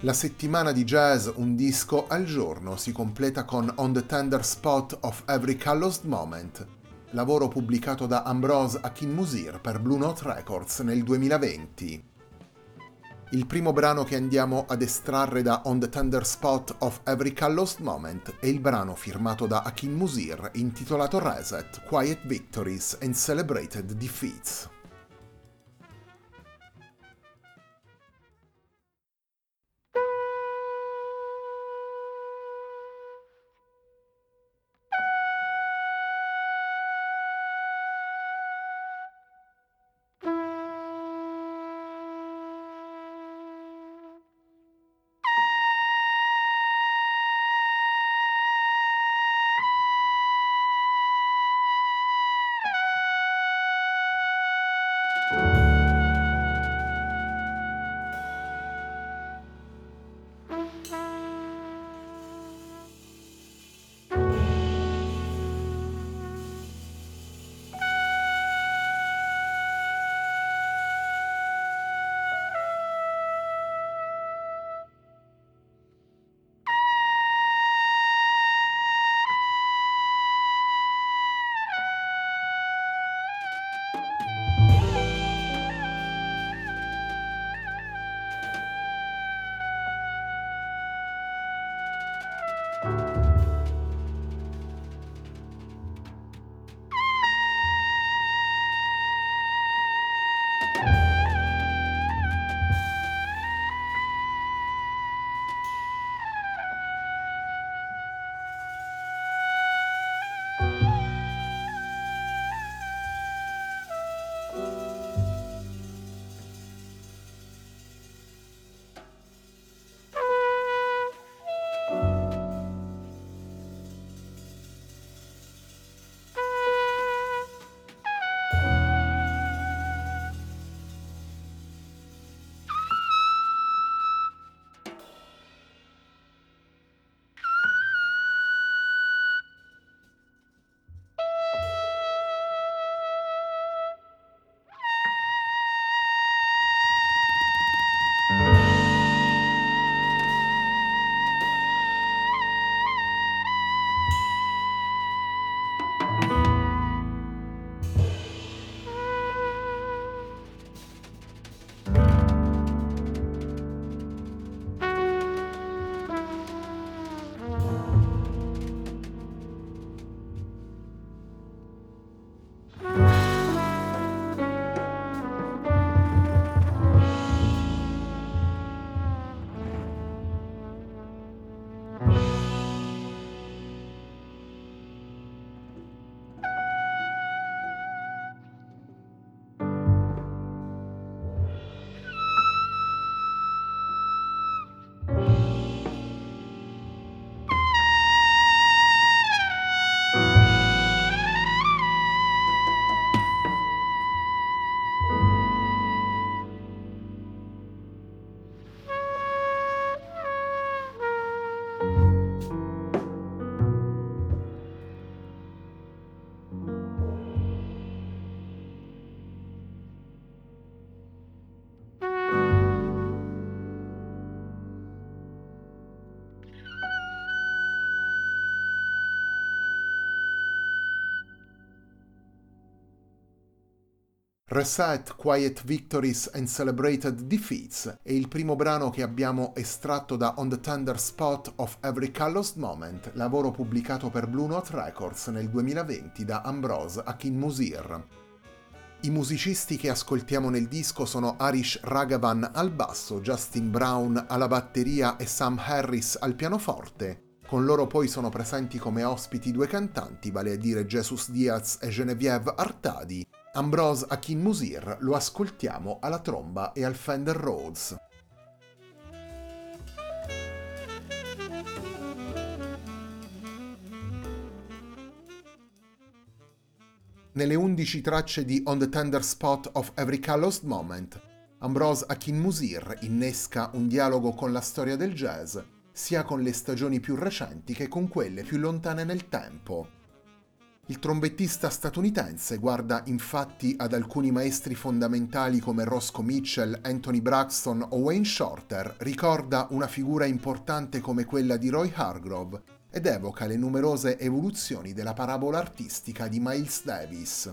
La settimana di jazz Un disco al giorno si completa con On the Tender Spot of Every Calloused Moment, lavoro pubblicato da Ambrose Akinmusir per Blue Note Records nel 2020. Il primo brano che andiamo ad estrarre da On the Tender Spot of Every Calloused Moment è il brano firmato da Akin Musir intitolato Reset, Quiet Victories and Celebrated Defeats. Reset Quiet Victories and Celebrated Defeats è il primo brano che abbiamo estratto da On the Tender Spot of Every Calloused Moment, lavoro pubblicato per Blue Note Records nel 2020 da Ambrose Akin Musir. I musicisti che ascoltiamo nel disco sono Arish Ragavan al basso, Justin Brown alla batteria e Sam Harris al pianoforte. Con loro poi sono presenti come ospiti due cantanti, vale a dire Jesus Diaz e Genevieve Artadi. Ambrose Akin Musir lo ascoltiamo alla tromba e al Fender Rhodes. Nelle 11 tracce di On the Tender Spot of Every Calloused Moment, Ambrose Akin Musir innesca un dialogo con la storia del jazz, sia con le stagioni più recenti che con quelle più lontane nel tempo. Il trombettista statunitense guarda infatti ad alcuni maestri fondamentali come Roscoe Mitchell, Anthony Braxton o Wayne Shorter, ricorda una figura importante come quella di Roy Hargrove ed evoca le numerose evoluzioni della parabola artistica di Miles Davis.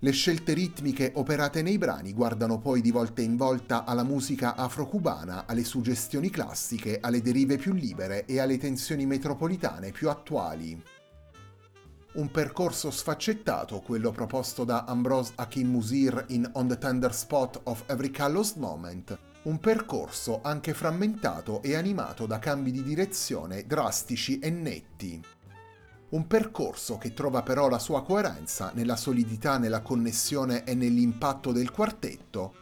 Le scelte ritmiche operate nei brani guardano poi di volta in volta alla musica afro-cubana, alle suggestioni classiche, alle derive più libere e alle tensioni metropolitane più attuali. Un percorso sfaccettato, quello proposto da Ambrose Akin Musir in On the Tender Spot of Every Calloused Moment, un percorso anche frammentato e animato da cambi di direzione drastici e netti. Un percorso che trova però la sua coerenza nella solidità, nella connessione e nell'impatto del quartetto,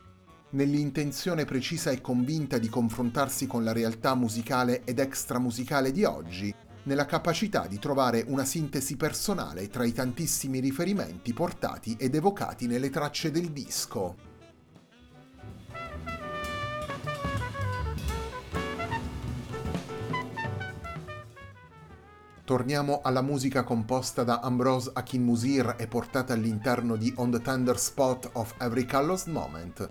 nell'intenzione precisa e convinta di confrontarsi con la realtà musicale ed extramusicale di oggi, nella capacità di trovare una sintesi personale tra i tantissimi riferimenti portati ed evocati nelle tracce del disco. Torniamo alla musica composta da Ambrose Akin Musir e portata all'interno di On the Tender Spot of Every Calloused Moment.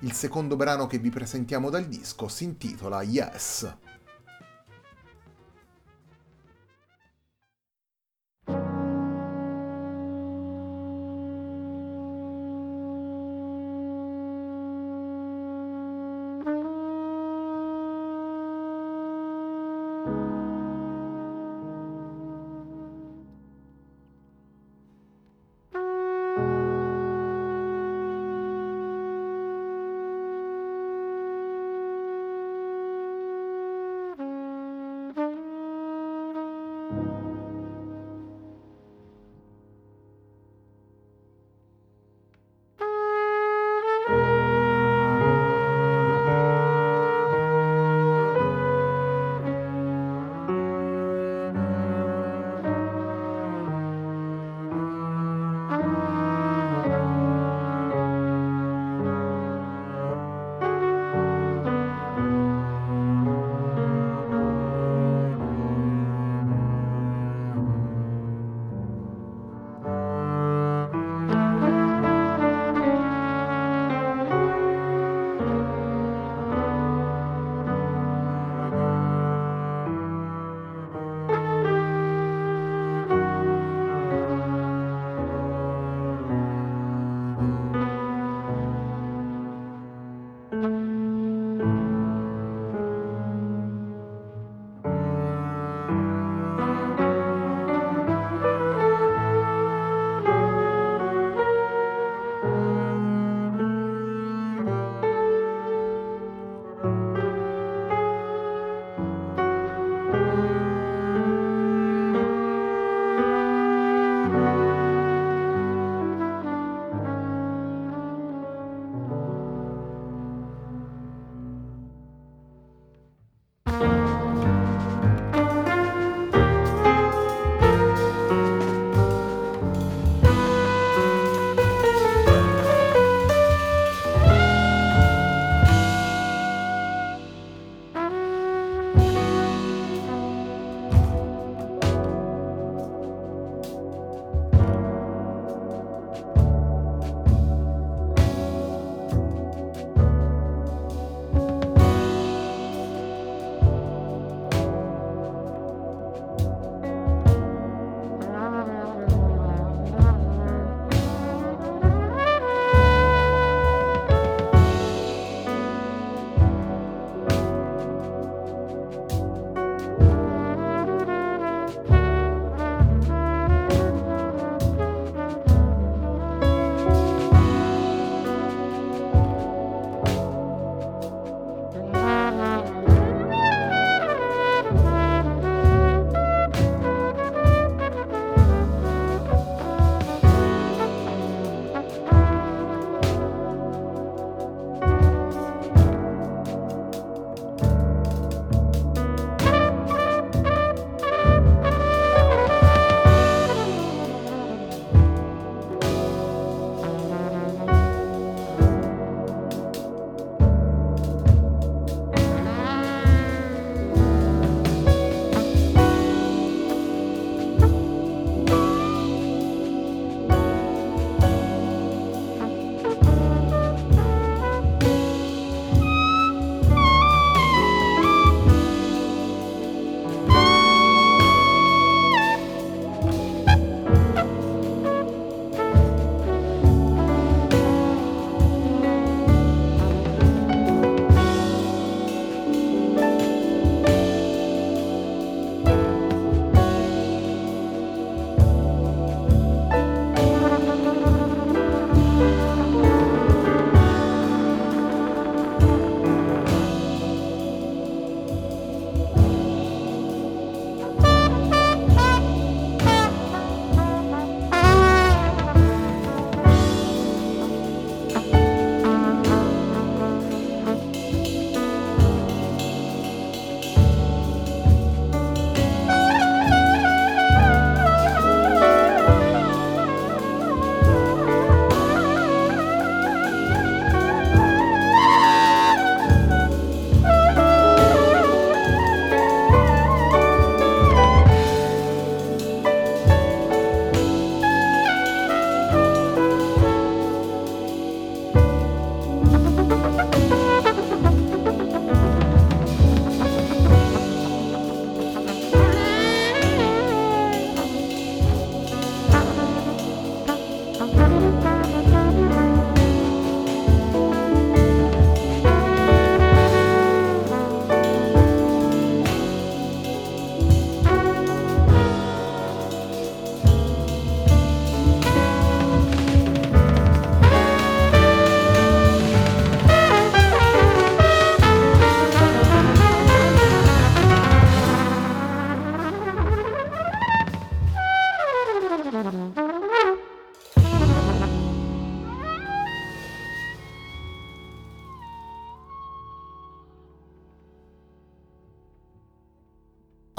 Il secondo brano che vi presentiamo dal disco si intitola Yes.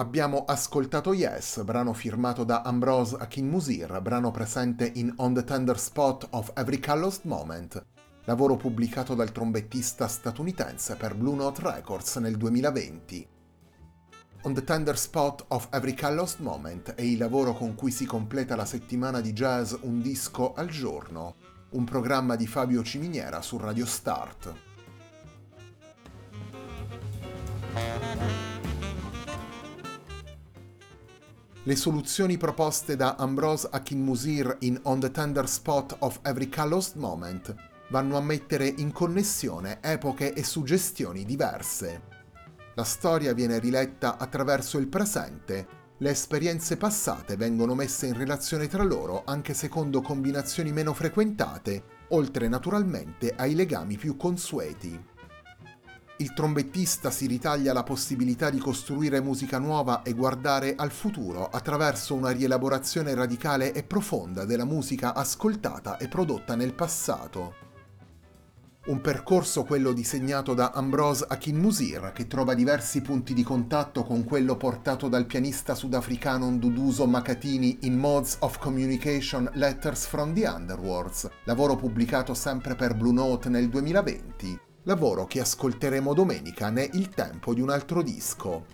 Abbiamo ascoltato Yes, brano firmato da Ambrose Akinmusir, brano presente in On the Tender Spot of Every Calloused Moment, lavoro pubblicato dal trombettista statunitense per Blue Note Records nel 2020. On the Tender Spot of Every Calloused Moment è il lavoro con cui si completa la settimana di jazz Un disco al giorno, un programma di Fabio Ciminiera su Radio Start. Le soluzioni proposte da Ambrose Akinmusir in On the Tender Spot of Every Calloused Moment vanno a mettere in connessione epoche e suggestioni diverse. La storia viene riletta attraverso il presente, le esperienze passate vengono messe in relazione tra loro anche secondo combinazioni meno frequentate, oltre naturalmente ai legami più consueti. Il trombettista si ritaglia la possibilità di costruire musica nuova e guardare al futuro attraverso una rielaborazione radicale e profonda della musica ascoltata e prodotta nel passato. Un percorso quello disegnato da Ambrose Akinmusir che trova diversi punti di contatto con quello portato dal pianista sudafricano Nduduzo Makatini in Modes of Communication Letters from the Underworlds, lavoro pubblicato sempre per Blue Note nel 2020, lavoro che ascolteremo domenica né Il tempo di un altro disco.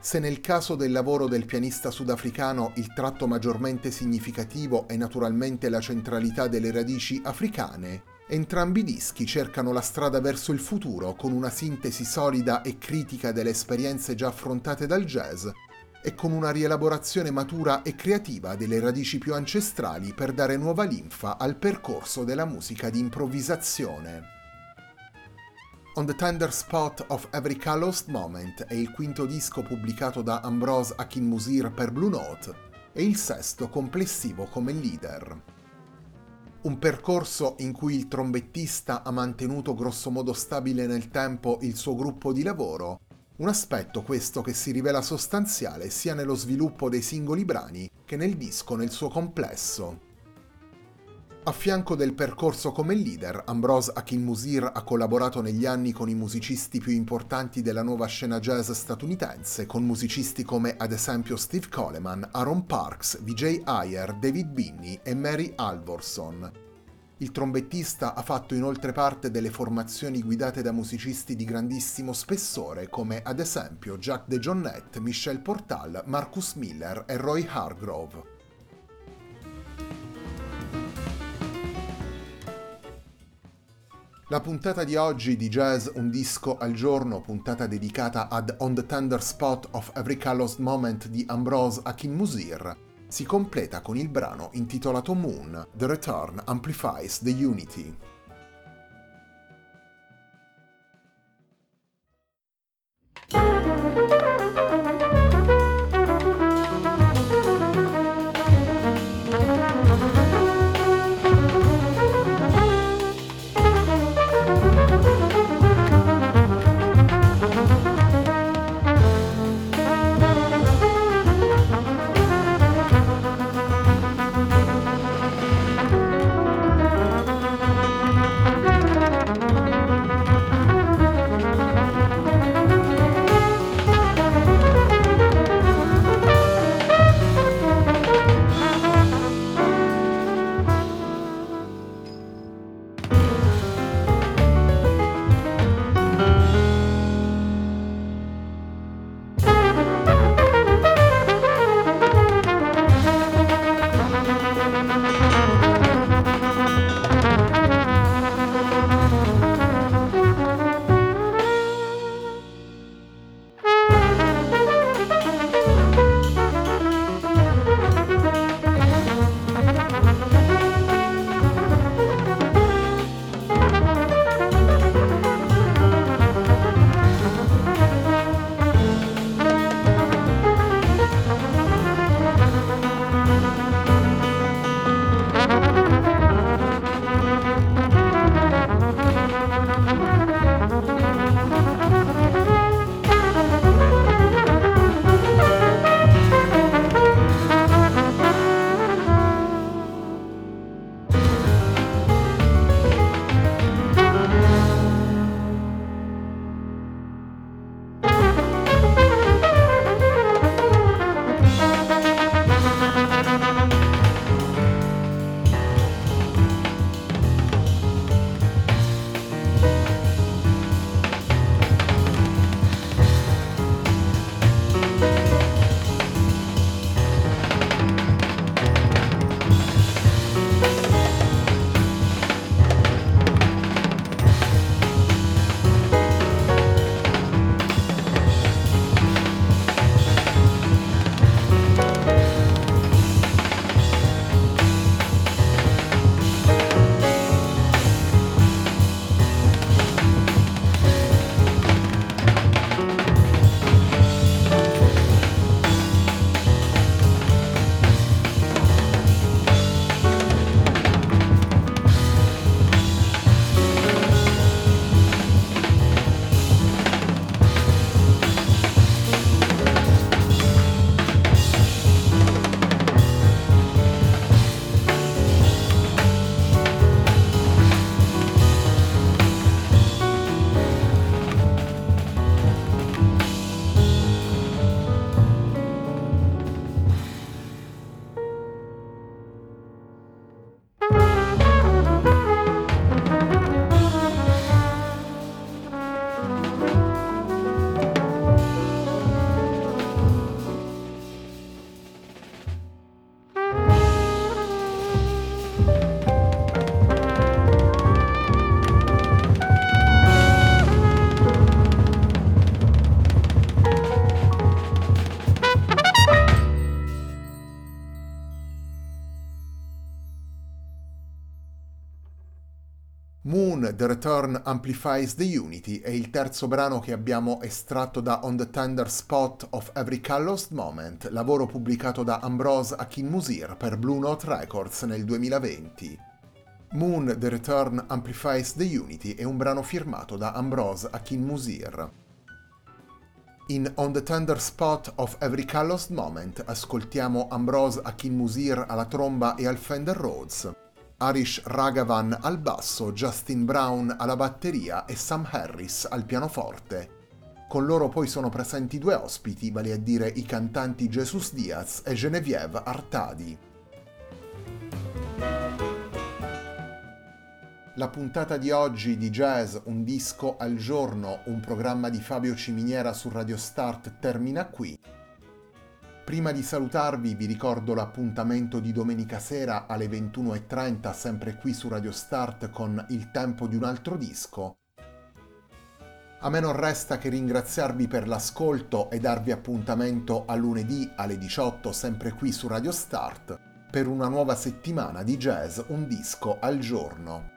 Se nel caso del lavoro del pianista sudafricano il tratto maggiormente significativo è naturalmente la centralità delle radici africane, Entrambi i dischi cercano la strada verso il futuro con una sintesi solida e critica delle esperienze già affrontate dal jazz e con una rielaborazione matura e creativa delle radici più ancestrali per dare nuova linfa al percorso della musica di improvvisazione. On the Tender Spot of Every Calloused Moment è il quinto disco pubblicato da Ambrose Akinmusir per Blue Note e il sesto complessivo come leader. Un percorso in cui il trombettista ha mantenuto grossomodo stabile nel tempo il suo gruppo di lavoro, un aspetto questo che si rivela sostanziale sia nello sviluppo dei singoli brani che nel disco nel suo complesso. A fianco del percorso come leader, Ambrose Akinmusir ha collaborato negli anni con i musicisti più importanti della nuova scena jazz statunitense, con musicisti come ad esempio Steve Coleman, Aaron Parks, Vijay Ayer, David Binney e Mary Alvorson. Il trombettista ha fatto inoltre parte delle formazioni guidate da musicisti di grandissimo spessore come ad esempio Jack DeJohnette, Michel Portal, Marcus Miller e Roy Hargrove. La puntata di oggi di Jazz Un disco al giorno, puntata dedicata ad On the Tender Spot of Every Calloused Moment di Ambrose Akinmusir, si completa con il brano intitolato Moon, The Return Amplifies the Unity. Return Amplifies the Unity è il terzo brano che abbiamo estratto da On the Tender Spot of Every Calloused Moment, lavoro pubblicato da Ambrose Akinmusir per Blue Note Records nel 2020. Moon The Return Amplifies the Unity è un brano firmato da Ambrose Akinmusir. In On the Tender Spot of Every Calloused Moment ascoltiamo Ambrose Akinmusir alla tromba e al Fender Rhodes, Arish Ragavan al basso, Justin Brown alla batteria e Sam Harris al pianoforte. Con loro poi sono presenti due ospiti, vale a dire i cantanti Jesus Diaz e Genevieve Artadi. La puntata di oggi di Jazz Un disco al giorno, un programma di Fabio Ciminiera su Radio Start termina qui. Prima di salutarvi vi ricordo l'appuntamento di domenica sera alle 21.30 sempre qui su Radio Start con Il tempo di un altro disco. A me non resta che ringraziarvi per l'ascolto e darvi appuntamento a lunedì alle 18 sempre qui su Radio Start per una nuova settimana di jazz un disco al giorno.